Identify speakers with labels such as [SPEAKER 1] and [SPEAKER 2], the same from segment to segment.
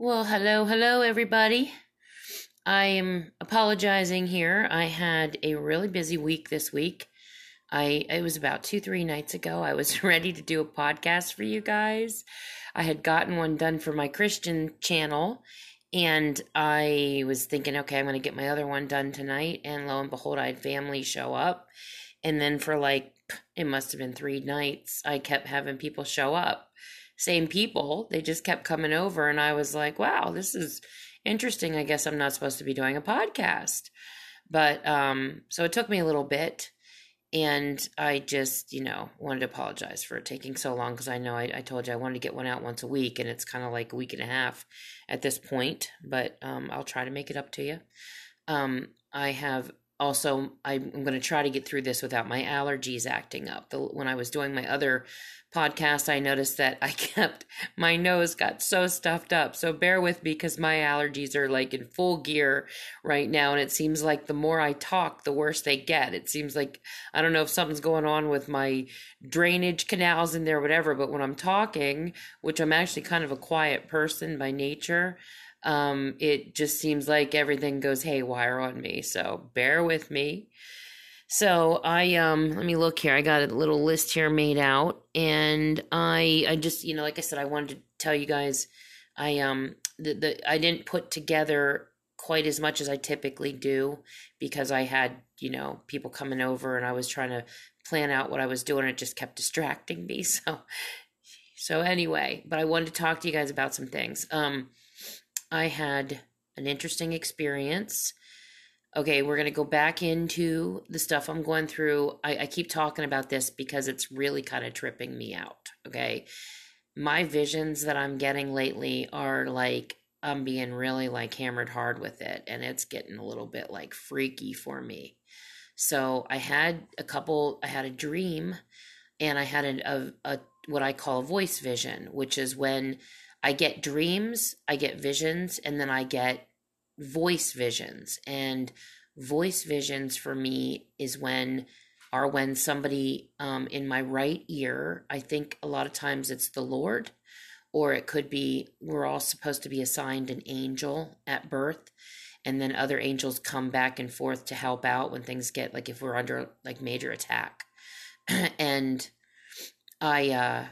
[SPEAKER 1] Well, hello, hello, everybody. I am apologizing here. I had a really busy week this week. I it was about two, three nights ago. I was ready to do a podcast for you guys. I had gotten one done for my Christian channel, and I was thinking, okay, I'm going to get my other one done tonight. And lo and behold, I had family show up. And then for like, it must have been three nights, I kept having people show up. Same people, they just kept coming over. And I was like, wow, this is interesting. I guess I'm not supposed to be doing a podcast. But um, so it took me a little bit and I just, you know, wanted to apologize for taking so long because I know I, I, told you I wanted to get one out once a week, and it's kind of like a week and a half at this point. But um, I'll try to make it up to you. Um, I have also I'm going to try to get through this without my allergies acting up. The, when I was doing my other podcast, I noticed that I kept my nose got so stuffed up. So bear with me because my allergies are like in full gear right now, and it seems like the more I talk, the worse they get. It seems like I don't know if something's going on with my drainage canals in there, whatever. But when I'm talking, which I'm actually kind of a quiet person by nature um, it just seems like everything goes haywire on me. So bear with me. So I um let me look here. I got a little list here made out and I I just you know like I said I wanted to tell you guys I um the, the I didn't put together quite as much as I typically do because I had, you know, people coming over and I was trying to plan out what I was doing. It just kept distracting me. So so anyway, but I wanted to talk to you guys about some things. Um I had an interesting experience. Okay, we're going to go back into the stuff I'm going through. I, I keep talking about this because it's really kind of tripping me out. Okay. My visions that I'm getting lately are like, I'm being really like hammered hard with it, and it's getting a little bit like freaky for me. So I had a couple, I had a dream, and I had a, a, a what I call a voice vision, which is when I get dreams, I get visions, and then I get voice visions. And voice visions for me is when are when somebody um, in my right ear, I think a lot of times it's the Lord, or it could be we're all supposed to be assigned an angel at birth, and then other angels come back and forth to help out when things get like if we're under like major attack. and I uh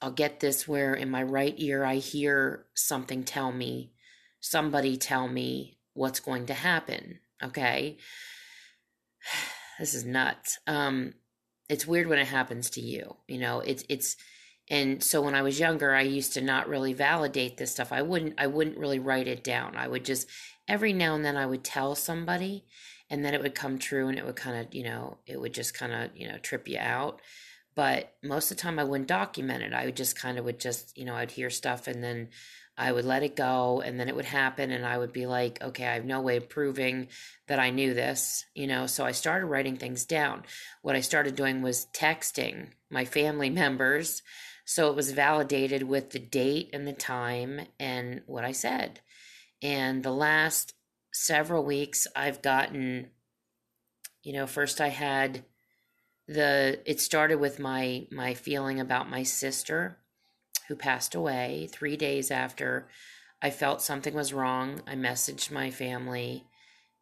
[SPEAKER 1] I'll get this where in my right ear I hear something tell me, somebody tell me what's going to happen. Okay. This is nuts. Um, it's weird when it happens to you. You know, it's it's and so when I was younger, I used to not really validate this stuff. I wouldn't I wouldn't really write it down. I would just every now and then I would tell somebody and then it would come true and it would kind of, you know, it would just kind of, you know, trip you out but most of the time I wouldn't document it. I would just kind of would just, you know, I'd hear stuff and then I would let it go and then it would happen and I would be like, okay, I have no way of proving that I knew this, you know. So I started writing things down. What I started doing was texting my family members so it was validated with the date and the time and what I said. And the last several weeks I've gotten you know, first I had the it started with my my feeling about my sister who passed away 3 days after I felt something was wrong. I messaged my family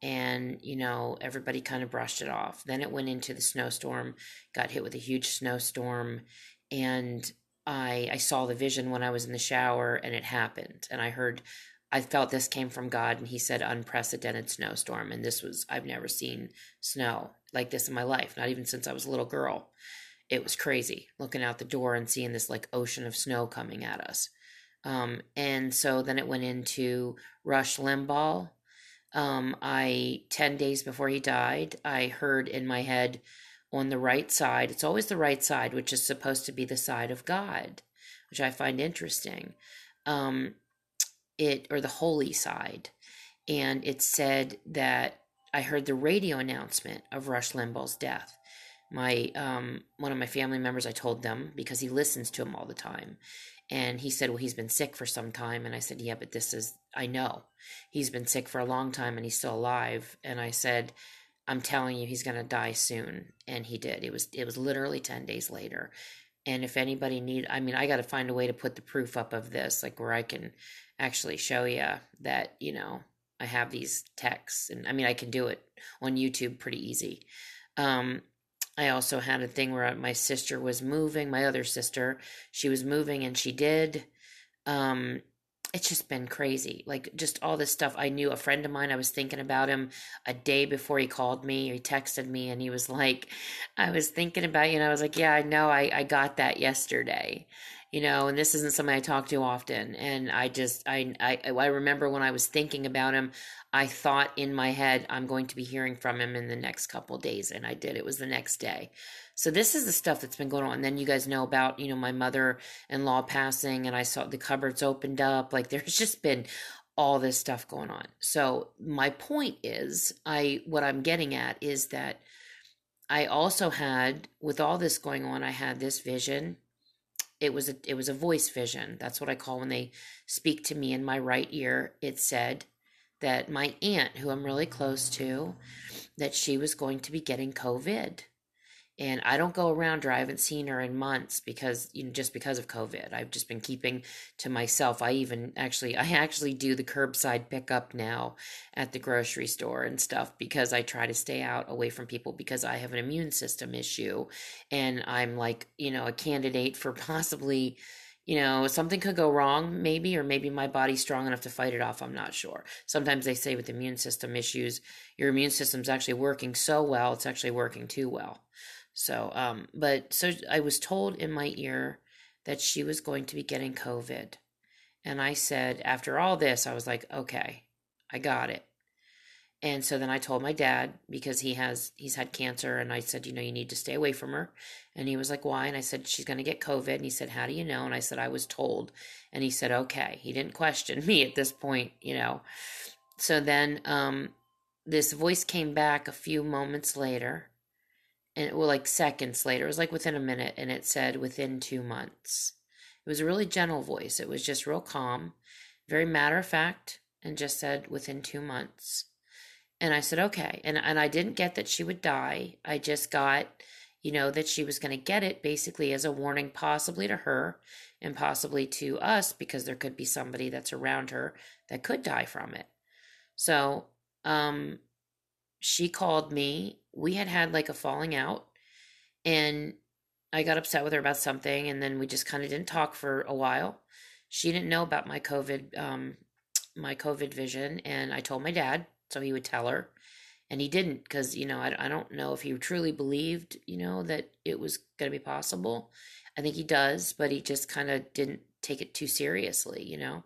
[SPEAKER 1] and you know everybody kind of brushed it off. Then it went into the snowstorm, got hit with a huge snowstorm and I I saw the vision when I was in the shower and it happened and I heard I felt this came from God and he said unprecedented snowstorm and this was I've never seen snow like this in my life, not even since I was a little girl. It was crazy looking out the door and seeing this like ocean of snow coming at us. Um, and so then it went into Rush Limbaugh. Um, I, 10 days before he died, I heard in my head on the right side, it's always the right side, which is supposed to be the side of God, which I find interesting. Um, it, or the holy side. And it said that I heard the radio announcement of Rush Limbaugh's death. My um, one of my family members, I told them because he listens to him all the time, and he said, "Well, he's been sick for some time." And I said, "Yeah, but this is I know he's been sick for a long time, and he's still alive." And I said, "I'm telling you, he's gonna die soon," and he did. It was it was literally ten days later, And if anybody need, I mean, I got to find a way to put the proof up of this, like where I can actually show you that, you know, I have these texts. And I mean, I can do it on YouTube pretty easy. Um, I also had a thing where my sister was moving, my other sister, she was moving and she did um it's just been crazy. Like just all this stuff. I knew a friend of mine, I was thinking about him a day before he called me he texted me and he was like, I was thinking about you and I was like, Yeah, I know I, I got that yesterday. You know, and this isn't somebody I talk to often. And I just I I I remember when I was thinking about him, I thought in my head, I'm going to be hearing from him in the next couple days, and I did. It was the next day. So this is the stuff that's been going on. And then you guys know about, you know, my mother-in-law passing and I saw the cupboards opened up. Like there's just been all this stuff going on. So my point is, I what I'm getting at is that I also had with all this going on, I had this vision. It was a it was a voice vision. That's what I call when they speak to me in my right ear. It said that my aunt, who I'm really close to, that she was going to be getting COVID and I don't go around her. I haven't seen her in months because you know just because of COVID. I've just been keeping to myself. I even actually I actually do the curbside pickup now at the grocery store and stuff because I try to stay out away from people because I have an immune system issue and I'm like, you know, a candidate for possibly you know, something could go wrong, maybe, or maybe my body's strong enough to fight it off. I'm not sure. Sometimes they say with immune system issues, your immune system's actually working so well, it's actually working too well. So, um, but so I was told in my ear that she was going to be getting COVID. And I said, after all this, I was like, okay, I got it. And so then I told my dad because he has he's had cancer and I said, you know, you need to stay away from her. And he was like, "Why?" And I said, "She's going to get COVID." And he said, "How do you know?" And I said, "I was told." And he said, "Okay." He didn't question me at this point, you know. So then um this voice came back a few moments later and well like seconds later it was like within a minute and it said within two months. It was a really gentle voice. It was just real calm very matter of fact and just said within two months. And i said okay. And, and i didn't get that she would die. I just got you know that she was going to get it basically as a warning possibly to her and possibly to us because there could be somebody that's around her that could die from it. So um she called me. We had had like a falling out, and I got upset with her about something, and then we just kind of didn't talk for a while. She didn't know about my COVID, um, my COVID vision, and I told my dad so he would tell her, and he didn't because you know I, I don't know if he truly believed you know that it was going to be possible. I think he does, but he just kind of didn't take it too seriously, you know.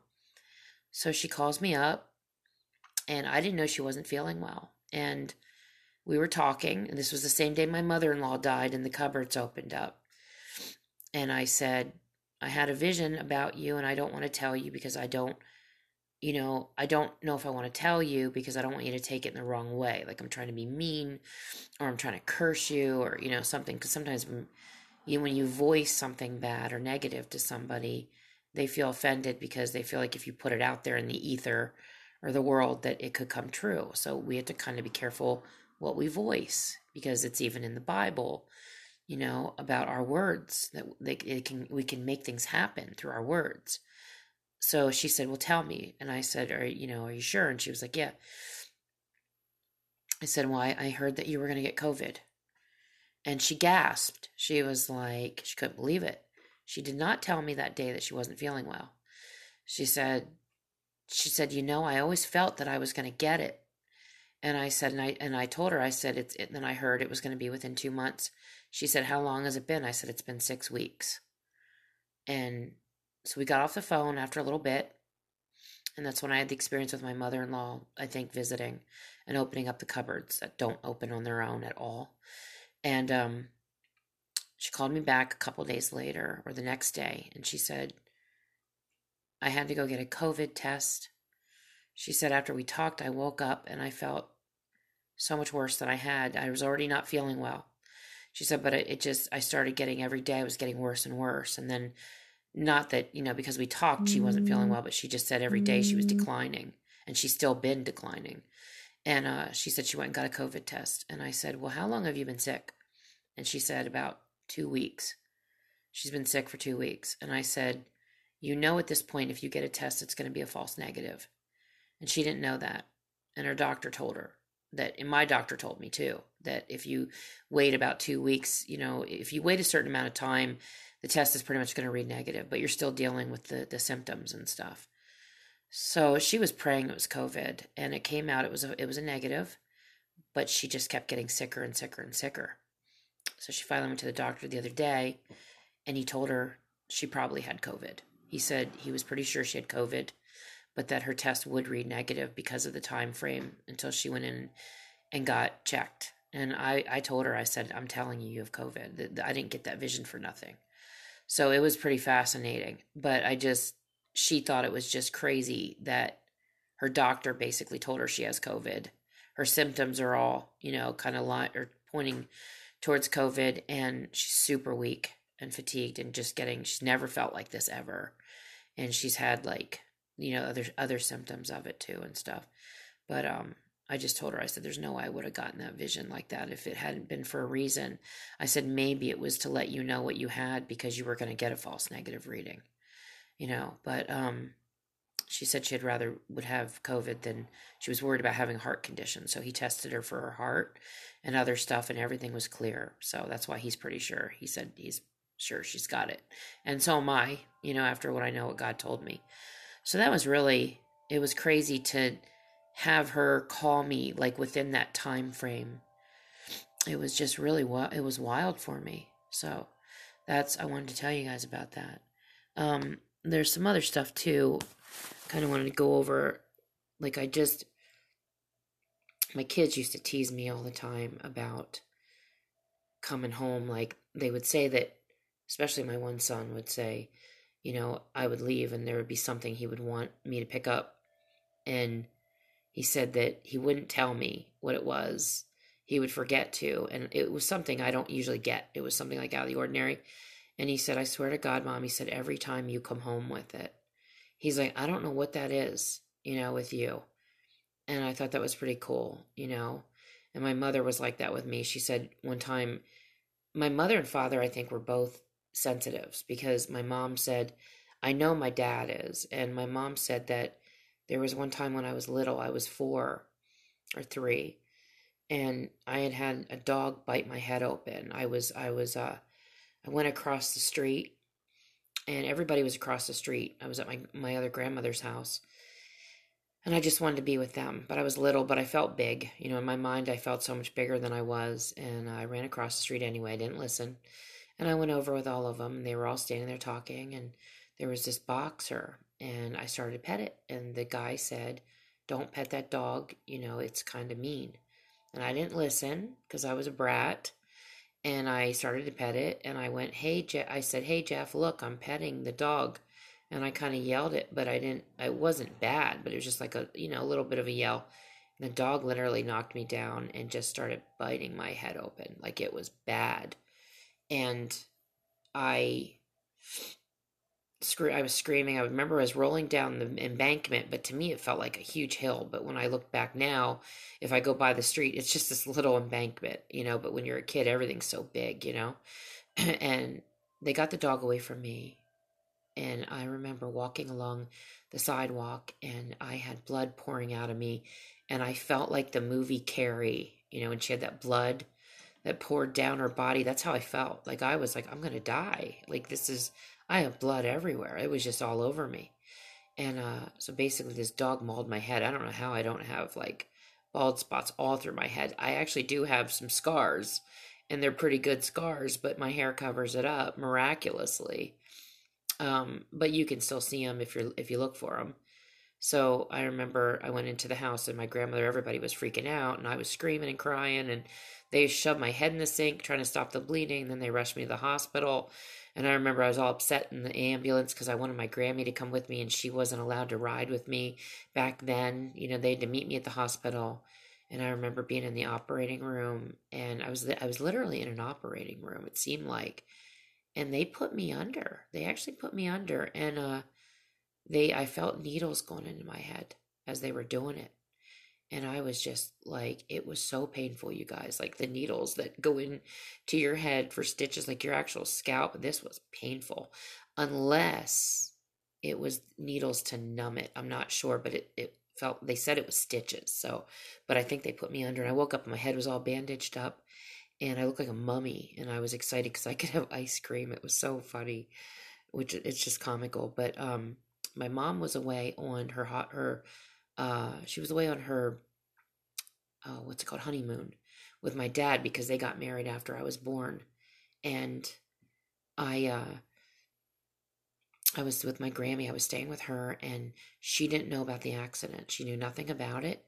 [SPEAKER 1] So she calls me up, and I didn't know she wasn't feeling well and we were talking. And this was the same day my mother in law died, and the cupboards opened up. And I said, I had a vision about you, and I don't want to tell you because I don't, you know, I don't know if I want to tell you because I don't want you to take it in the wrong way. Like I'm trying to be mean, or I'm trying to curse you, or, you know, something. Because sometimes you, when you voice something bad or negative to somebody, they feel offended because they feel like if you put it out there in the ether, or the world that it could come true. So we have to kind of be careful what we voice because it's even in the Bible, you know, about our words that they it can we can make things happen through our words. So she said, "Well, tell me." And I said, "Are you know, are you sure?" And she was like, "Yeah." I said, "Well, I, I heard that you were going to get COVID." And she gasped. She was like, she couldn't believe it. She did not tell me that day that she wasn't feeling well. She said, she said, "You know, I always felt that I was going to get it." And I said, and I and I told her, I said, it's. It, then I heard it was going to be within two months. She said, "How long has it been?" I said, "It's been six weeks." And so we got off the phone after a little bit, and that's when I had the experience with my mother-in-law. I think visiting and opening up the cupboards that don't open on their own at all. And um, she called me back a couple days later or the next day, and she said, I had to go get a COVID test. She said after we talked, I woke up and I felt so much worse than I had. I was already not feeling well. She said, but it, it just, I started getting every day, I was getting worse and worse. And then, not that, you know, because we talked, she wasn't feeling well, but she just said every day she was declining and she's still been declining. And uh, she said she went and got a COVID test. And I said, Well, how long have you been sick? And she said, About two weeks. She's been sick for two weeks. And I said, You know, at this point, if you get a test, it's going to be a false negative. And she didn't know that. And her doctor told her that, and my doctor told me too, that if you wait about two weeks, you know, if you wait a certain amount of time, the test is pretty much going to read negative, but you're still dealing with the, the symptoms and stuff. So she was praying it was COVID, and it came out it was a, it was a negative, but she just kept getting sicker and sicker and sicker. So she finally went to the doctor the other day, and he told her she probably had COVID. He said he was pretty sure she had COVID, but that her test would read negative because of the time frame until she went in and got checked. And I, I told her, I said, I'm telling you, you have COVID. I didn't get that vision for nothing. So it was pretty fascinating. But I just, she thought it was just crazy that her doctor basically told her she has COVID. Her symptoms are all, you know, kind of like or pointing towards COVID, and she's super weak and fatigued and just getting. She's never felt like this ever, and she's had like, you know, other other symptoms of it too and stuff. But um, I just told her, I said, there's no way I would have gotten that vision like that if it hadn't been for a reason. I said, maybe it was to let you know what you had because you were going to get a false negative reading you know, but um, she said she'd rather would have COVID than she was worried about having heart condition. So he tested her for her heart and other stuff, and everything was clear. So that's why he's pretty sure. He said he's sure she's got it, and so am I. You know, after what I know, what God told me. So that was really it was crazy to have her call me like within that time frame. It was just really what it was wild for me. So that's I wanted to tell you guys about that. Um, there's some other stuff too. Kind of wanted to go over. Like, I just. My kids used to tease me all the time about coming home. Like, they would say that, especially my one son would say, you know, I would leave and there would be something he would want me to pick up. And he said that he wouldn't tell me what it was. He would forget to. And it was something I don't usually get. It was something like out of the ordinary. And he said, I swear to God, mom, he said, every time you come home with it, he's like, I don't know what that is, you know, with you. And I thought that was pretty cool, you know. And my mother was like that with me. She said one time, my mother and father, I think, were both sensitives because my mom said, I know my dad is. And my mom said that there was one time when I was little, I was four or three, and I had had a dog bite my head open. I was, I was, uh, I went across the street and everybody was across the street. I was at my, my other grandmother's house and I just wanted to be with them. But I was little, but I felt big. You know, in my mind, I felt so much bigger than I was. And I ran across the street anyway. I didn't listen. And I went over with all of them. And they were all standing there talking. And there was this boxer. And I started to pet it. And the guy said, Don't pet that dog. You know, it's kind of mean. And I didn't listen because I was a brat and I started to pet it and I went, "Hey, Jeff, I said, "Hey, Jeff, look, I'm petting the dog." And I kind of yelled it, but I didn't it wasn't bad, but it was just like a, you know, a little bit of a yell. And the dog literally knocked me down and just started biting my head open like it was bad. And I screw I was screaming. I remember I was rolling down the embankment, but to me it felt like a huge hill. But when I look back now, if I go by the street, it's just this little embankment, you know. But when you're a kid, everything's so big, you know. and they got the dog away from me. And I remember walking along the sidewalk and I had blood pouring out of me. And I felt like the movie Carrie, you know, and she had that blood that poured down her body. That's how I felt. Like I was like, I'm to die. Like this is, I have blood everywhere. It was just all over me. And uh, so basically, this dog mauled my head. I don't know how I don't have like bald spots all through my head. I actually do have some scars, and they're pretty good scars, but my hair covers it up miraculously. Um, but you can still see them if you're if you look for them. So I remember I went into the house and my grandmother, everybody was freaking out, and I was screaming and crying, and they shoved my head in the sink trying to stop the bleeding. Then they rushed me to the hospital, and I remember I was all upset in the ambulance because I wanted my Grammy to come with me and she wasn't allowed to ride with me back then. You know, they had to meet me at the hospital. And I remember being in the operating room and I was I was literally in an operating room it seemed like and they put me under. They actually put me under and uh they I felt needles going into my head as they were doing it. and I was just like, it was so painful, you guys. Like the needles that go in to your head for stitches, like your actual scalp. This was painful, unless it was needles to numb it. I'm not sure, but it, it felt, they said it was stitches. So, but I think they put me under and I woke up and my head was all bandaged up and I looked like a mummy and I was excited because I could have ice cream. It was so funny, which it's just comical. But, um, my mom was away on her hot, her, uh, she was away on her, uh, what's it called, honeymoon with my dad because they got married after I was born. And I, uh, I was with my Grammy. I was staying with her, and she didn't know about the accident. She knew nothing about it.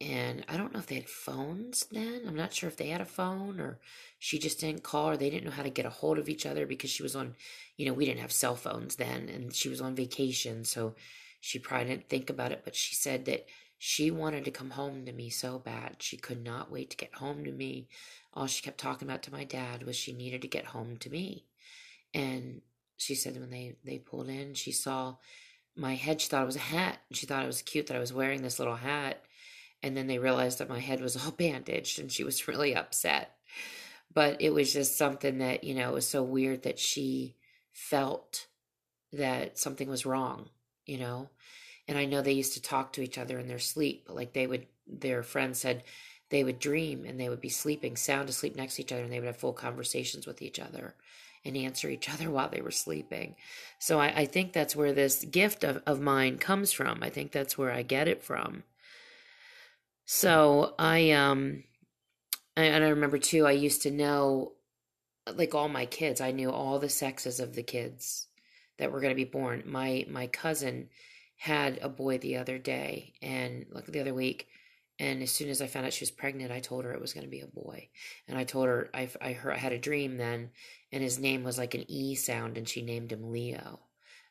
[SPEAKER 1] And I don't know if they had phones then. I'm not sure if they had a phone or she just didn't call or they didn't know how to get a hold of each other because she was on, you know, we didn't have cell phones then and she was on vacation. So she probably didn't think about it, but she said that she wanted to come home to me so bad. She could not wait to get home to me. All she kept talking about to my dad was she needed to get home to me. And she said when they, they pulled in, she saw my head. She thought it was a hat. She thought it was cute that I was wearing this little hat. And then they realized that my head was all bandaged and she was really upset. But it was just something that, you know, it was so weird that she felt that something was wrong, you know? And I know they used to talk to each other in their sleep, but like they would, their friend said they would dream and they would be sleeping sound asleep next to each other and they would have full conversations with each other and answer each other while they were sleeping. So I, I think that's where this gift of, of mine comes from. I think that's where I get it from. So I um I, and I remember too I used to know like all my kids. I knew all the sexes of the kids that were going to be born. My my cousin had a boy the other day and like the other week and as soon as I found out she was pregnant, I told her it was going to be a boy. And I told her I I heard I had a dream then, and his name was like an E sound, and she named him Leo.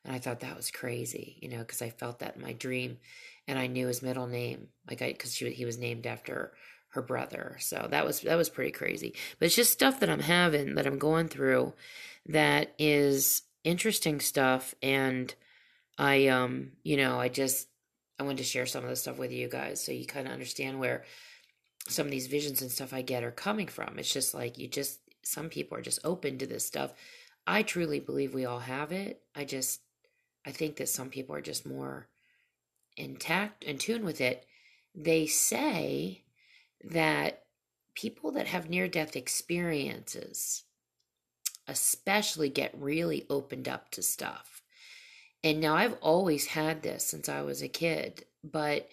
[SPEAKER 1] And I thought that was crazy, you know, because I felt that in my dream, and I knew his middle name, like I because he was named after her brother. So that was that was pretty crazy. But it's just stuff that I'm having that I'm going through, that is interesting stuff, and I um you know I just I wanted to share some of the stuff with you guys so you kind of understand where some of these visions and stuff I get are coming from. It's just like you just, some people are just open to this stuff. I truly believe we all have it. I just, I think that some people are just more intact and tune with it. They say that people that have near death experiences especially get really opened up to stuff and now I've always had this since I was a kid, but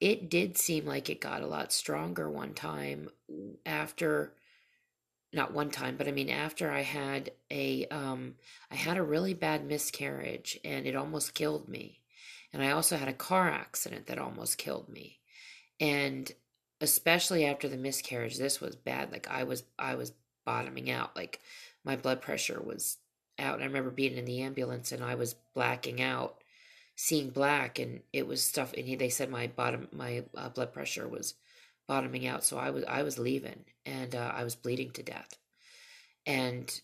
[SPEAKER 1] it did seem like it got a lot stronger one time after not one time, but I mean after I had a um I had a really bad miscarriage and it almost killed me. And I also had a car accident that almost killed me. And especially after the miscarriage, this was bad. Like I was I was bottoming out. Like my blood pressure was out. I remember being in the ambulance and I was blacking out, seeing black, and it was stuff. And he, they said my bottom, my uh, blood pressure was bottoming out. So I was, I was leaving, and uh, I was bleeding to death, and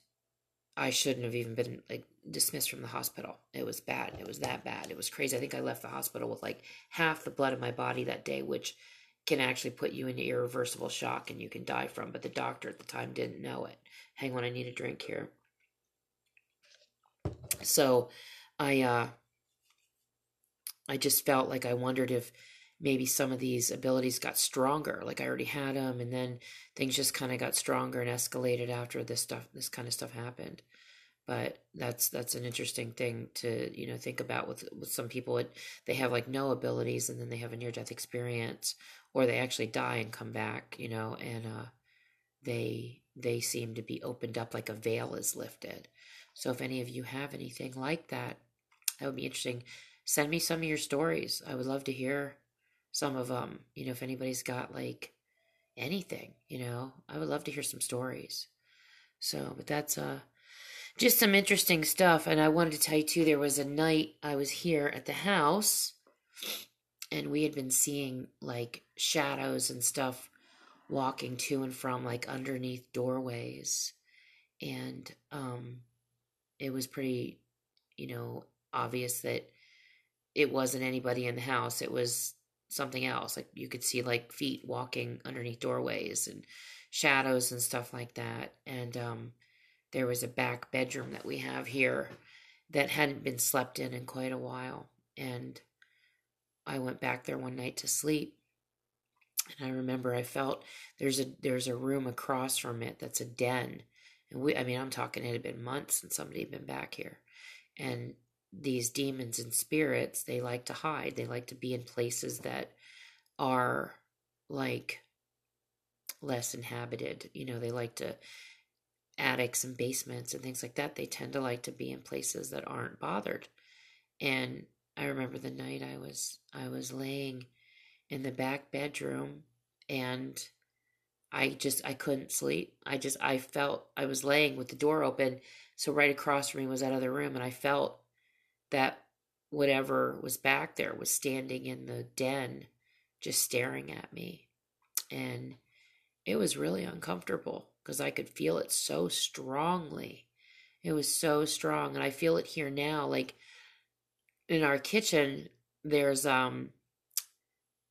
[SPEAKER 1] I shouldn't have even been like dismissed from the hospital. It was bad. It was that bad. It was crazy. I think I left the hospital with like half the blood in my body that day, which can actually put you into irreversible shock and you can die from. But the doctor at the time didn't know it. Hang on, I need a drink here. So I uh I just felt like I wondered if maybe some of these abilities got stronger like I already had them and then things just kind of got stronger and escalated after this stuff this kind of stuff happened but that's that's an interesting thing to you know think about with with some people it, they have like no abilities and then they have a near death experience or they actually die and come back you know and uh they they seem to be opened up like a veil is lifted so if any of you have anything like that, that would be interesting. Send me some of your stories. I would love to hear some of them. You know, if anybody's got like anything, you know, I would love to hear some stories. So, but that's uh just some interesting stuff. And I wanted to tell you too, there was a night I was here at the house and we had been seeing like shadows and stuff walking to and from like underneath doorways. And um it was pretty, you know, obvious that it wasn't anybody in the house. It was something else. Like you could see like feet walking underneath doorways and shadows and stuff like that. And um, there was a back bedroom that we have here that hadn't been slept in in quite a while. And I went back there one night to sleep. And I remember I felt there's a there's a room across from it that's a den. And we I mean I'm talking it had been months since somebody had been back here. And these demons and spirits, they like to hide. They like to be in places that are like less inhabited. You know, they like to attics and basements and things like that. They tend to like to be in places that aren't bothered. And I remember the night I was I was laying in the back bedroom and I just I couldn't sleep. I just I felt I was laying with the door open, so right across from me was that other room and I felt that whatever was back there was standing in the den just staring at me. And it was really uncomfortable because I could feel it so strongly. It was so strong and I feel it here now like in our kitchen there's um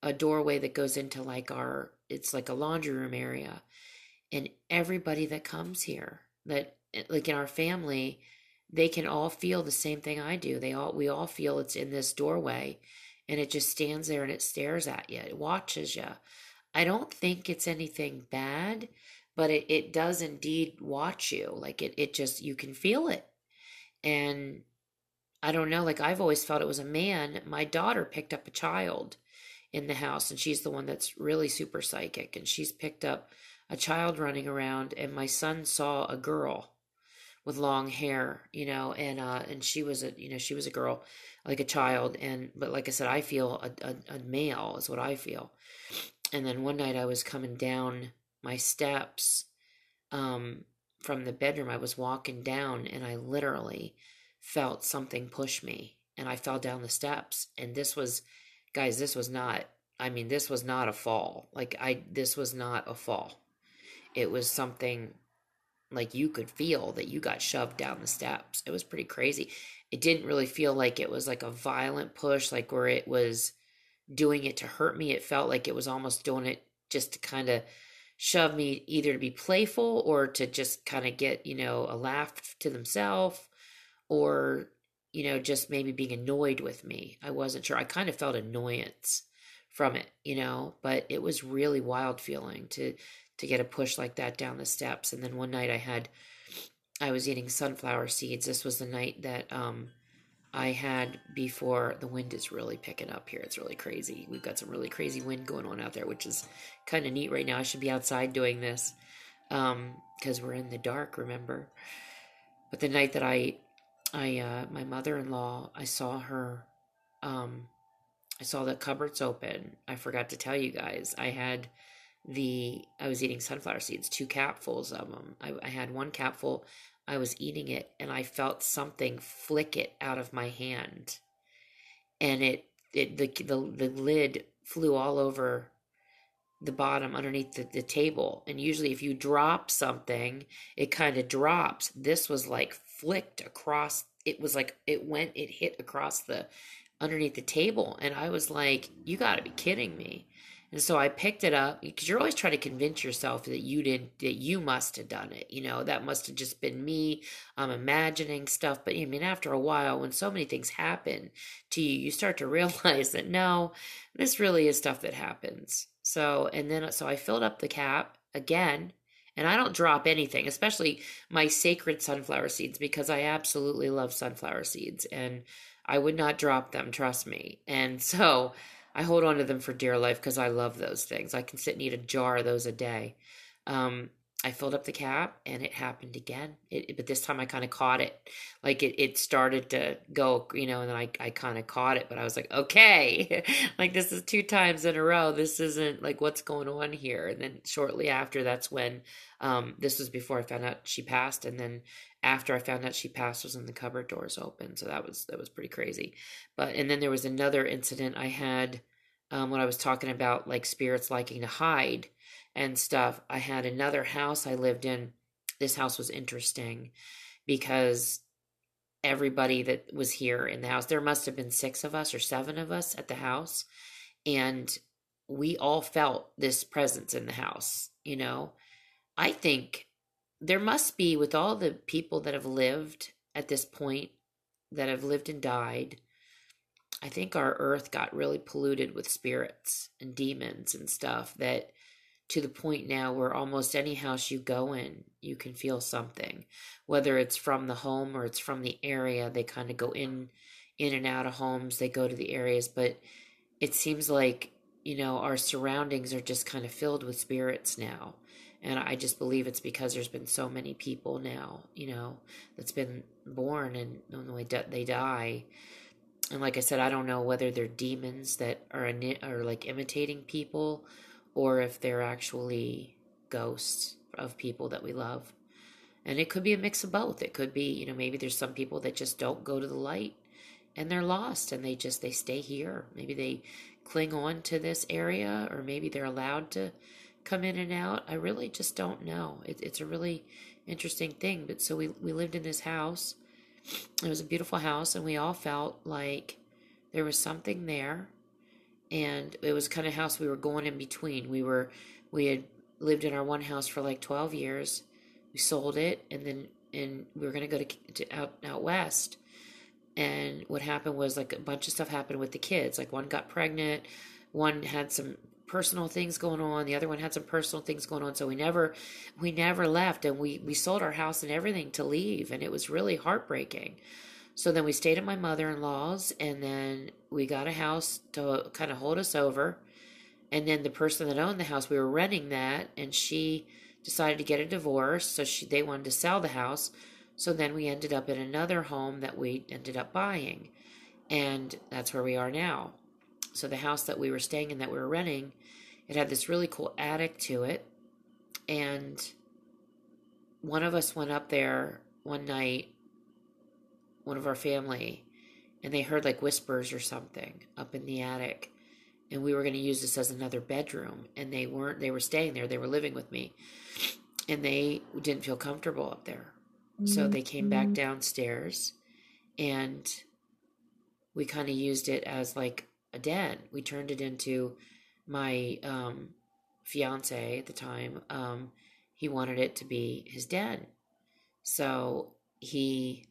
[SPEAKER 1] a doorway that goes into like our it's like a laundry room area and everybody that comes here that like in our family they can all feel the same thing I do. They all we all feel it's in this doorway and it just stands there and it stares at you. It watches you. I don't think it's anything bad, but it, it does indeed watch you. Like it it just you can feel it. And I don't know, like I've always felt it was a man. My daughter picked up a child in the house and she's the one that's really super psychic and she's picked up a child running around and my son saw a girl with long hair, you know, and uh, and she was a you know she was a girl, like a child, and but like I said, I feel a, a, a male is what I feel. And then one night I was coming down my steps, um, from the bedroom. I was walking down, and I literally felt something push me, and I fell down the steps. And this was, guys, this was not. I mean, this was not a fall. Like I, this was not a fall. It was something like you could feel that you got shoved down the steps. It was pretty crazy. It didn't really feel like it was like a violent push, like where it was doing it to hurt me. It felt like it was almost doing it just to kind of shove me either to be playful or to just kind of get, you know, a laugh to themselves or, you know, just maybe being annoyed with me. I wasn't sure. I kind of felt annoyance from it, you know, but it was really wild feeling to to get a push like that down the steps. And then one night I had, I was eating sunflower seeds. This was the night that um, I had before the wind is really picking up here. It's really crazy. We've got some really crazy wind going on out there, which is kind of neat right now. I should be outside doing this because um, we're in the dark, remember? But the night that I, I, uh, my mother-in-law, I saw her, um, I saw the cupboards open. I forgot to tell you guys. I had the I was eating sunflower seeds, two capfuls of them. I, I had one capful. I was eating it, and I felt something flick it out of my hand, and it it the the, the lid flew all over the bottom underneath the, the table. And usually, if you drop something, it kind of drops. This was like flicked across. It was like it went. It hit across the underneath the table, and I was like, "You got to be kidding me!" And so I picked it up because you're always trying to convince yourself that you didn't, that you must have done it. You know, that must have just been me. I'm imagining stuff. But I mean, after a while, when so many things happen to you, you start to realize that no, this really is stuff that happens. So, and then, so I filled up the cap again. And I don't drop anything, especially my sacred sunflower seeds, because I absolutely love sunflower seeds and I would not drop them, trust me. And so, I hold on to them for dear life because I love those things. I can sit and eat a jar of those a day. Um, I filled up the cap and it happened again. It, but this time I kind of caught it. Like it, it started to go, you know, and then I, I kind of caught it, but I was like, okay, like this is two times in a row. This isn't like what's going on here. And then shortly after, that's when, um, this was before I found out she passed. And then after I found out she passed was when the cupboard doors open. So that was, that was pretty crazy. But, and then there was another incident I had, um, when I was talking about like spirits liking to hide and stuff. I had another house I lived in. This house was interesting because everybody that was here in the house, there must have been six of us or seven of us at the house. and we all felt this presence in the house, you know. I think there must be with all the people that have lived at this point that have lived and died i think our earth got really polluted with spirits and demons and stuff that to the point now where almost any house you go in you can feel something. Whether it's from the home or it's from the area they kind of go in in and out of homes they go to the areas but it seems like you know our surroundings are just kind of filled with spirits now and I just believe it's because there's been so many people now, you know, that's been born and on the way they die. And like I said, I don't know whether they're demons that are are like imitating people, or if they're actually ghosts of people that we love. And it could be a mix of both. It could be, you know, maybe there's some people that just don't go to the light and they're lost and they just they stay here. Maybe they cling on to this area or maybe they're allowed to come in and out. I really just don't know. It, it's a really interesting thing. But so we, we lived in this house. It was a beautiful house, and we all felt like there was something there. And it was kind of house we were going in between. We were we had lived in our one house for like twelve years. We sold it, and then and we were gonna go to, to out out west. And what happened was like a bunch of stuff happened with the kids. Like one got pregnant, one had some personal things going on. The other one had some personal things going on. So we never we never left. And we we sold our house and everything to leave. And it was really heartbreaking. So then we stayed at my mother-in-law's. And then we got a house to kind of hold us over. And then the person that owned the house we were renting that. And she decided to get a divorce. So she they wanted to sell the house. So then we ended up in another home that we ended up buying. And that's where we are now so the house that we were staying in that we were renting, it had this really cool attic to it. And one of us went up there one night, one of our family, and they heard like whispers or something up in the attic. And we were going to use this as another bedroom. And they weren't, they were staying there, they were living with me. And they didn't feel comfortable up there. Mm-hmm. So they came back mm-hmm. downstairs and we kind of used it as like a den. We turned it into my um, fiance at the time. Um, he wanted it to be his den, so he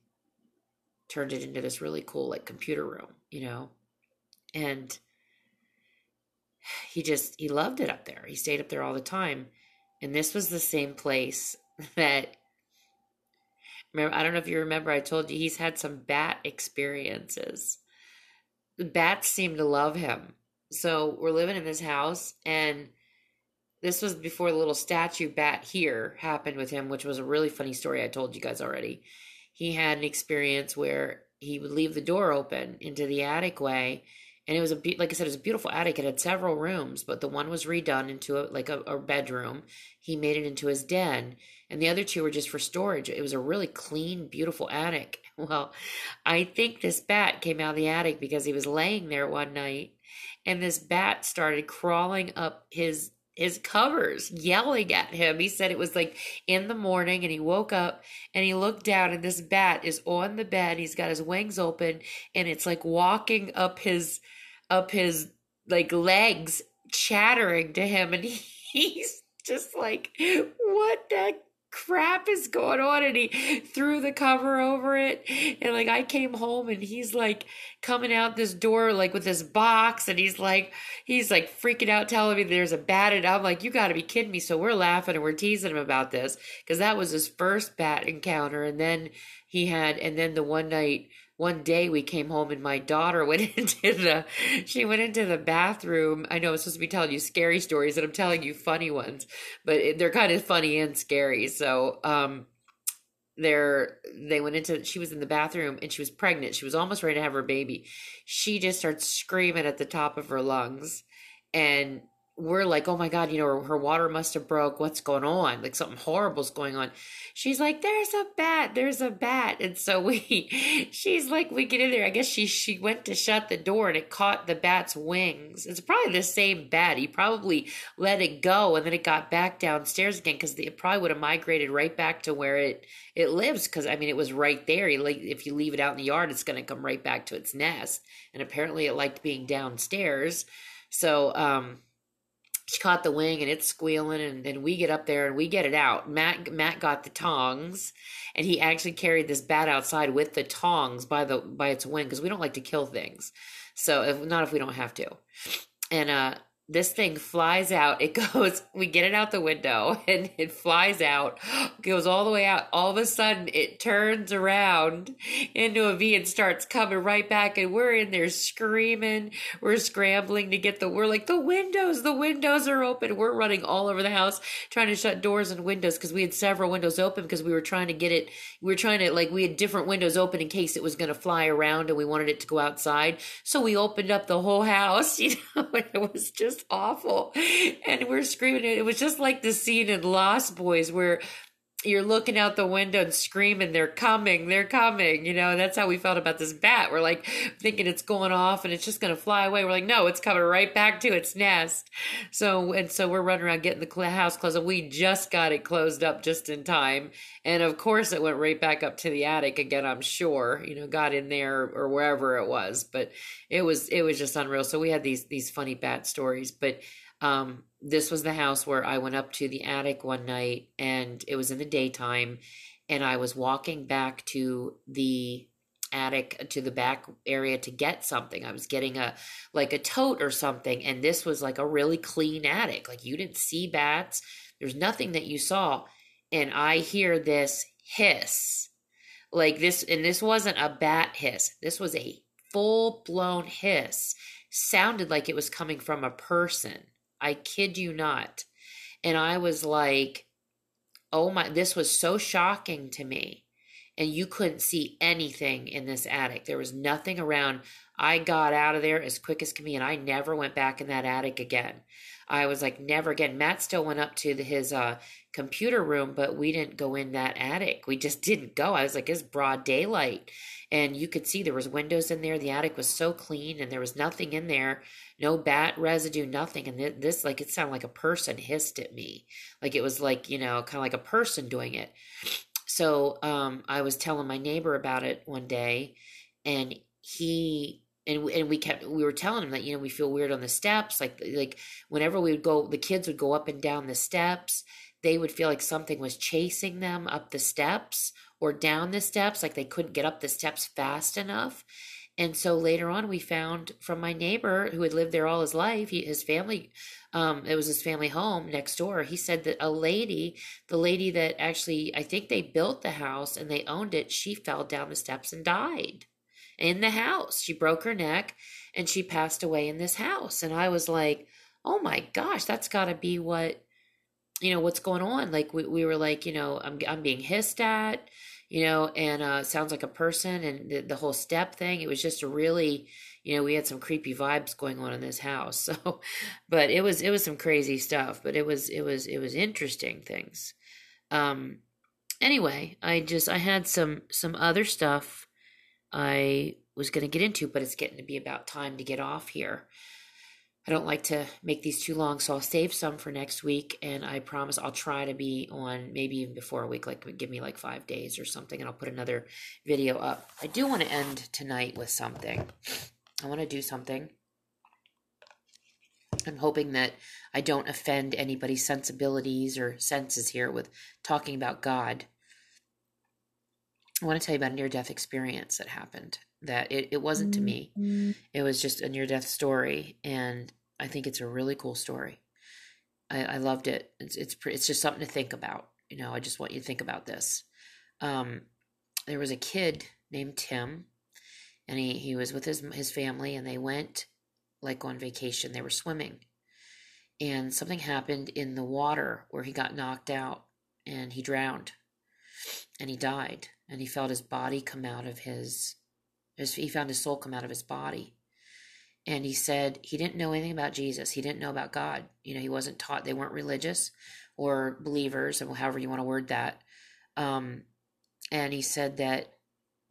[SPEAKER 1] turned it into this really cool like computer room, you know, and he just he loved it up there. He stayed up there all the time, and this was the same place that. Remember, I don't know if you remember. I told you he's had some bat experiences bats seem to love him. So we're living in this house, and this was before the little statue bat here happened with him, which was a really funny story I told you guys already. He had an experience where he would leave the door open into the attic way, and it was a like I said, it was a beautiful attic. It had several rooms, but the one was redone into a, like a, a bedroom. He made it into his den, and the other two were just for storage. It was a really clean, beautiful attic. Well, I think this bat came out of the attic because he was laying there one night, and this bat started crawling up his his covers, yelling at him. He said it was like in the morning, and he woke up and he looked down, and this bat is on the bed. He's got his wings open, and it's like walking up his up his like legs, chattering to him, and he's just like, "What the crap is going on and he threw the cover over it. And like i came home and he's like coming out this door like with this box and he's like he's like freaking out telling me there's a bat and i'm like you got to be kidding me. So we're laughing and we're teasing him about this because that was his first bat encounter. And then he had and then the one night one day we came home and my daughter went into the she went into the bathroom. I know i'm supposed to be telling you scary stories and i'm telling you funny ones but they're kind of funny and scary. So um they're they went into she was in the bathroom and she was pregnant. She was almost ready to have her baby. She just starts screaming at the top of her lungs and we're like, oh my God, you know, her, her, water must have broke. What's going on? Like something horrible's going on. She's like, there's a bat, there's a bat. And so we, she's like, we get in there. I guess she, she went to shut the door and it caught the bat's wings. It's probably the same bat. He probably let it go and then it got back downstairs again because it probably would have migrated right back to where it, it lives. Cause I mean, it was right there. Like if you leave it out in the yard, it's going to come right back to its nest. And apparently it liked being downstairs. So, um, caught the wing and it's squealing and then we get up there and we get it out. Matt matt got the tongs and he actually carried this bat outside with the tongs by the by its wing because we don't like to kill things. So if not if we don't have to. And uh this thing flies out. It goes, we get it out the window and it flies out, goes all the way out. All of a sudden, it turns around into a V and starts coming right back. And we're in there screaming. We're scrambling to get the, we're like, the windows, the windows are open. We're running all over the house trying to shut doors and windows because we had several windows open because we were trying to get it. We were trying to, like, we had different windows open in case it was going to fly around and we wanted it to go outside. So we opened up the whole house, you know, it was just awful. And we're screaming. It was just like the scene in Lost Boys where you're looking out the window and screaming, they're coming, they're coming. You know, that's how we felt about this bat. We're like thinking it's going off and it's just going to fly away. We're like, no, it's coming right back to its nest. So, and so we're running around getting the house closed and we just got it closed up just in time. And of course it went right back up to the attic again, I'm sure, you know, got in there or wherever it was, but it was, it was just unreal. So we had these, these funny bat stories, but um, this was the house where I went up to the attic one night and it was in the daytime and I was walking back to the attic to the back area to get something. I was getting a like a tote or something and this was like a really clean attic. Like you didn't see bats. There's nothing that you saw and I hear this hiss. Like this and this wasn't a bat hiss. This was a full-blown hiss. Sounded like it was coming from a person I kid you not. And I was like, oh my, this was so shocking to me. And you couldn't see anything in this attic. There was nothing around. I got out of there as quick as can be, and I never went back in that attic again. I was like, never again. Matt still went up to the, his uh, computer room, but we didn't go in that attic. We just didn't go. I was like, it's broad daylight. And you could see there was windows in there. The attic was so clean and there was nothing in there no bat residue, nothing. And this, like, it sounded like a person hissed at me. Like it was like, you know, kind of like a person doing it. So um, I was telling my neighbor about it one day, and he and and we kept we were telling him that you know we feel weird on the steps like like whenever we would go the kids would go up and down the steps they would feel like something was chasing them up the steps or down the steps like they couldn't get up the steps fast enough and so later on, we found from my neighbor who had lived there all his life, he, his family, um, it was his family home next door. He said that a lady, the lady that actually, I think they built the house and they owned it, she fell down the steps and died in the house. She broke her neck and she passed away in this house. And I was like, oh my gosh, that's got to be what, you know, what's going on. Like we, we were like, you know, I'm, I'm being hissed at you know, and uh, sounds like a person and the, the whole step thing. It was just a really, you know, we had some creepy vibes going on in this house. So, but it was it was some crazy stuff. But it was it was it was interesting things. Um, anyway, I just I had some some other stuff I was going to get into, but it's getting to be about time to get off here. I don't like to make these too long, so I'll save some for next week. And I promise I'll try to be on maybe even before a week, like give me like five days or something, and I'll put another video up. I do want to end tonight with something. I want to do something. I'm hoping that I don't offend anybody's sensibilities or senses here with talking about God. I want to tell you about a near death experience that happened that it, it wasn't to me. Mm-hmm. It was just a near death story. And I think it's a really cool story. I, I loved it. It's, it's, it's just something to think about. You know, I just want you to think about this. Um, there was a kid named Tim and he, he was with his, his family and they went like on vacation. They were swimming and something happened in the water where he got knocked out and he drowned and he died and he felt his body come out of his his, he found his soul come out of his body. and he said he didn't know anything about Jesus. He didn't know about God. You know, he wasn't taught. They weren't religious or believers, or however you want to word that. Um, and he said that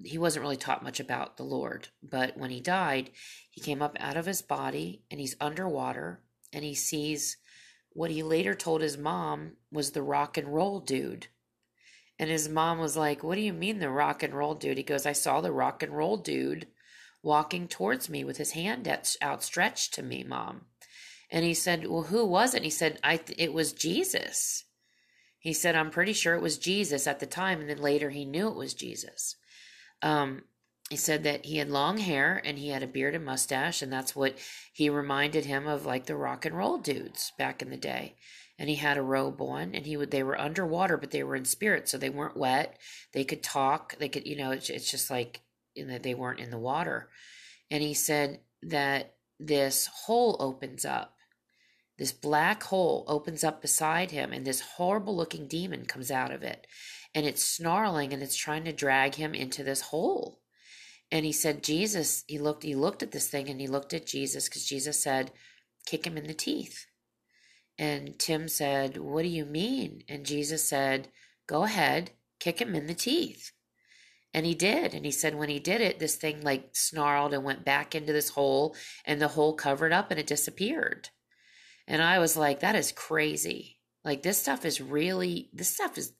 [SPEAKER 1] he wasn't really taught much about the Lord. But when he died, he came up out of his body and he's underwater and he sees what he later told his mom was the rock and roll dude. And his mom was like, What do you mean the rock and roll dude? He goes, I saw the rock and roll dude walking towards me with his hand outstretched to me, mom. And he said, Well, who was it? he said, I th- it was Jesus. He said, I'm pretty sure it was Jesus at the time. And then later he knew it was Jesus. Um, he said that he had long hair and he had a beard and mustache. And that's what he reminded him of, like the rock and roll dudes back in the day. And he had a robe on and he would, they were underwater, but they were in spirit. So they weren't wet. They could talk. They could, you know, it's, it's just like in that they weren't in the water. And he said that this hole opens up. This black hole opens up beside him, and this horrible looking demon comes out of it. And it's snarling and it's trying to drag him into this hole. And he said, Jesus, he looked, he looked at this thing and he looked at Jesus because Jesus said, kick him in the teeth. And Tim said, What do you mean? And Jesus said, Go ahead, kick him in the teeth. And he did. And he said when he did it, this thing like snarled and went back into this hole, and the hole covered up and it disappeared. And I was like, that is crazy. Like, this stuff is really, this stuff is,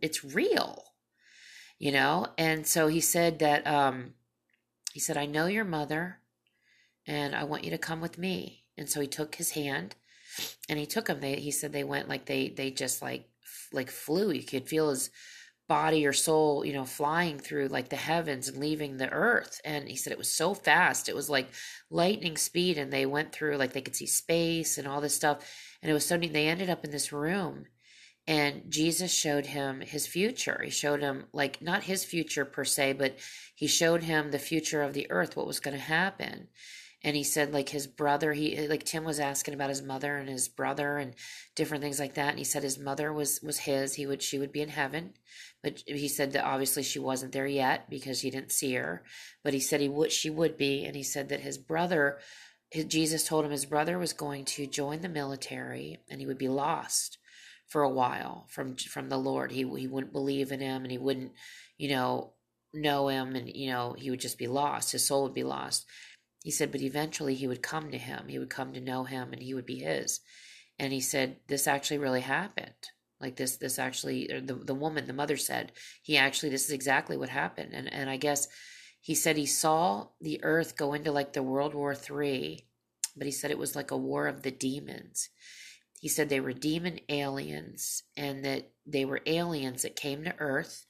[SPEAKER 1] it's real, you know? And so he said that, um, he said, I know your mother and I want you to come with me. And so he took his hand and he took them. They, he said they went like they, they just like, like flew. You could feel his body or soul, you know, flying through like the heavens and leaving the earth. And he said it was so fast. It was like lightning speed. And they went through, like, they could see space and all this stuff. And it was so neat. They ended up in this room. And Jesus showed him his future. He showed him, like, not his future per se, but he showed him the future of the earth, what was going to happen and he said like his brother he like tim was asking about his mother and his brother and different things like that. And he said his mother was was his. He would she would be in heaven. But he said that obviously she wasn't there yet because he didn't see her. But he said he would she would be. And he said that his brother his, jesus told him his brother was going to join the military and he would be lost for a while from from the lord. He he wouldn't believe in him and he wouldn't you know know him and you know he would just be lost. His soul would be lost he said, but eventually he would come to him. He would come to know him and he would be his. And he said, this actually really happened. Like this, this actually, the, the woman, the mother said, he actually, this is exactly what happened. And, and I guess he said he saw the earth go into like the World War Three, but he said it was like a war of the demons. He said they were demon aliens and that they were aliens that came to earth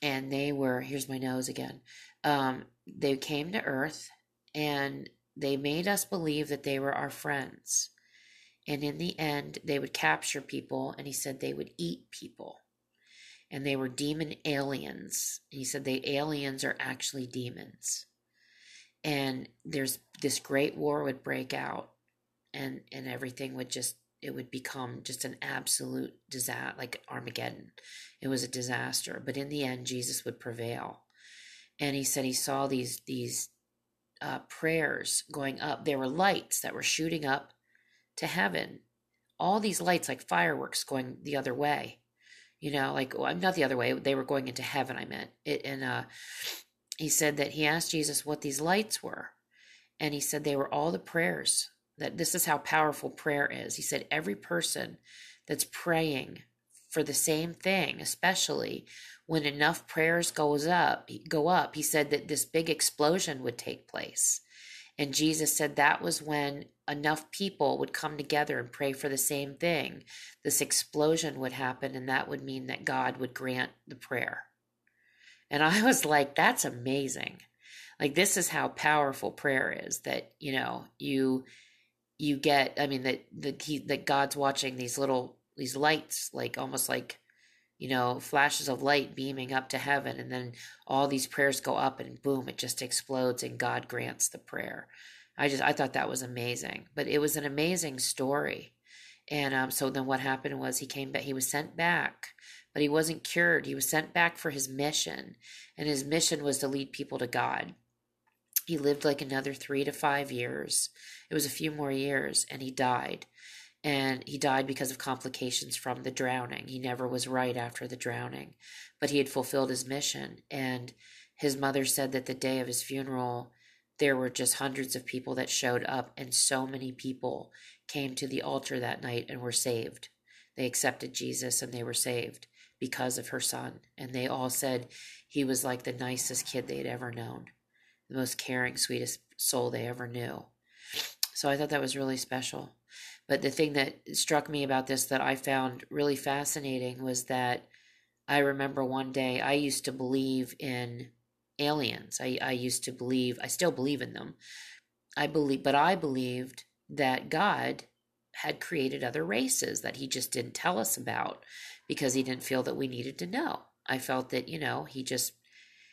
[SPEAKER 1] and they were, here's my nose again. Um, they came to earth and they made us believe that they were our friends. And in the end, they would capture people, and he said they would eat people. And they were demon aliens. he said the aliens are actually demons. And there's this great war would break out, and and everything would just it would become just an absolute disaster, like Armageddon. It was a disaster. But in the end, Jesus would prevail. And he said he saw these these uh, prayers going up. There were lights that were shooting up to heaven. All these lights, like fireworks, going the other way. You know, like well, not the other way. They were going into heaven. I meant it. And uh, he said that he asked Jesus what these lights were, and he said they were all the prayers. That this is how powerful prayer is. He said every person that's praying for the same thing, especially when enough prayers goes up, go up. He said that this big explosion would take place. And Jesus said that was when enough people would come together and pray for the same thing. This explosion would happen, and that would mean that God would grant the prayer. And I was like, that's amazing. Like this is how powerful prayer is that, you know, you you get I mean that that he that God's watching these little these lights, like almost like, you know, flashes of light beaming up to heaven. And then all these prayers go up and boom, it just explodes and God grants the prayer. I just, I thought that was amazing. But it was an amazing story. And um, so then what happened was he came back, he was sent back, but he wasn't cured. He was sent back for his mission. And his mission was to lead people to God he lived like another three to five years. It was a few more years, and he died. And he died because of complications from the drowning. He never was right after the drowning, but he had fulfilled his mission. And his mother said that the day of his funeral, there were just hundreds of people that showed up, and so many people came to the altar that night and were saved. They accepted Jesus and they were saved because of her son. And they all said he was like the nicest kid they'd ever known the most caring, sweetest soul they ever knew. So I thought that was really special. But the thing that struck me about this that I found really fascinating was that I remember one day I used to believe in aliens. I, I used to believe, I still believe in them. I believe, but I believed that God had created other races that he just didn't tell us about because he didn't feel that we needed to know. I felt that, you know, he just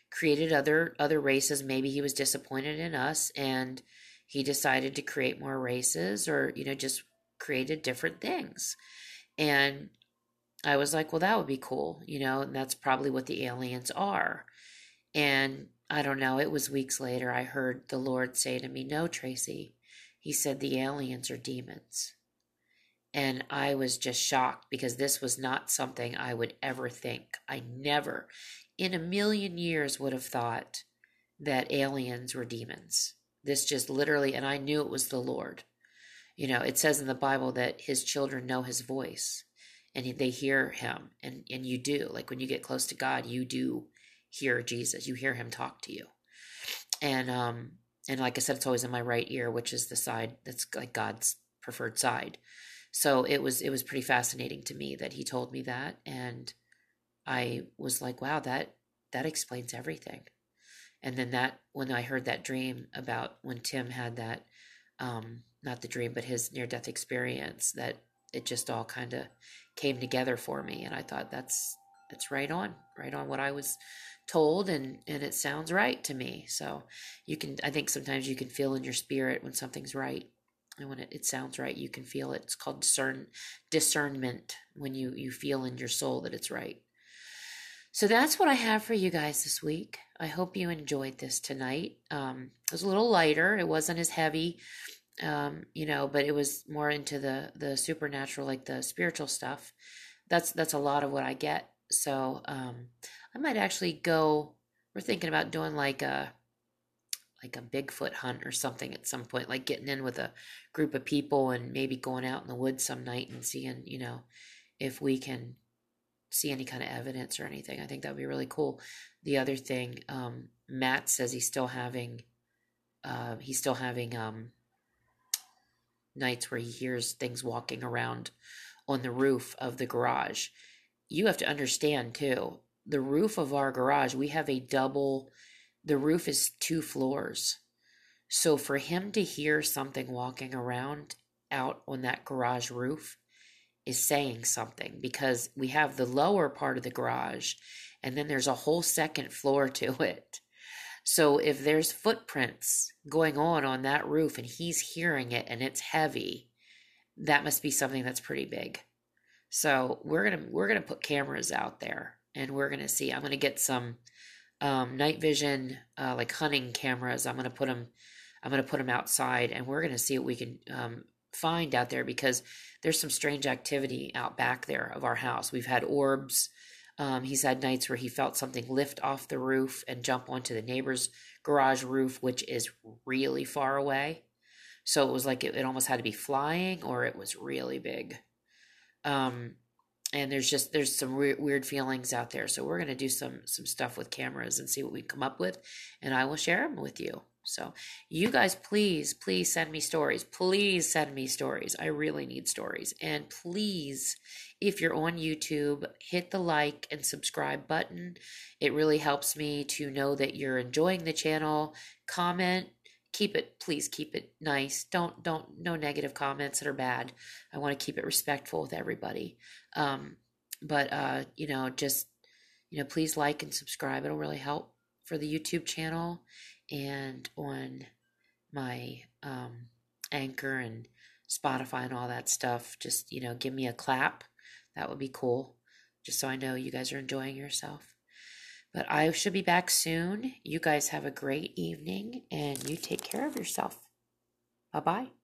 [SPEAKER 1] created other other races maybe he was disappointed in us and he decided to create more races or you know just created different things and i was like well that would be cool you know and that's probably what the aliens are and i don't know it was weeks later i heard the lord say to me no tracy he said the aliens are demons and I was just shocked because this was not something I would ever think. I never, in a million years would have thought that aliens were demons. This just literally, and I knew it was the Lord. You know, it says in the Bible that his children know his voice and they hear him. And, and you do. Like when you get close to God, you do hear Jesus. You hear him talk to you. And, um, and like I said, it's always in my right ear, which is the side that's like God's preferred side. So it was, it was pretty fascinating to me that he told me that. And, I was like, wow, that that explains everything. And then that when I heard that dream about when Tim had that um not the dream but his near death experience that it just all kind of came together for me and I thought that's that's right on, right on what I was told and and it sounds right to me. So you can I think sometimes you can feel in your spirit when something's right and when it, it sounds right you can feel it it's called discern discernment when you you feel in your soul that it's right so that's what I have for you guys this week. I hope you enjoyed this tonight. Um, it was a little lighter. It wasn't as heavy, um, you know, but it was more into the the supernatural, like the spiritual stuff. That's that's a lot of what I get. So um, I might actually go. We're thinking about doing like a like a Bigfoot hunt or something at some point, like getting in with a group of people and maybe going out in the woods some night and seeing, you know, if we can see any kind of evidence or anything. I think that would be really cool. The other thing, um, Matt says he's still having, uh, he's still having um, nights where he hears things walking around on the roof of the garage. You have to understand too. The roof of our garage, we have a double. The roof is two floors. So for him to hear something walking around out on that garage roof, is saying something because we have the lower part of the garage and then there's a whole second floor to it. So if there's footprints going on on that roof and he's hearing it and it's heavy, that must be something that's pretty big. So we're to we're to put cameras out there and we're to see. I'm to get some um, night vision uh, like hunting cameras. I'm to put them I'm to put them outside and we're to see what we can um, find out there because there's some strange activity out back there of our house. We've had orbs. Um, he's had nights where he felt something lift off the roof and jump onto the neighbor's garage roof, which is really far away. So it was like it, it almost had to be flying or it was really big. Um, and there's just there's some weird, weird feelings out there. So we're gonna do some some stuff with cameras and see what we come up with, and I will share them with you. So, you guys, please, please send me stories. Please send me stories. I really need stories. And please, if you're on YouTube, hit the like and subscribe button. It really helps me to know that you're enjoying the channel. Comment, keep it please keep it nice don't don't no negative comments that are bad i want to keep it respectful with everybody um but uh you know just you know please like and subscribe it'll really help for the youtube channel and on my um, Anchor and Spotify and all that stuff, just, you know, give me a clap. That would be cool, just so I know you guys are enjoying yourself. But I should be back soon. You guys have a great evening and you take care of yourself. Bye bye.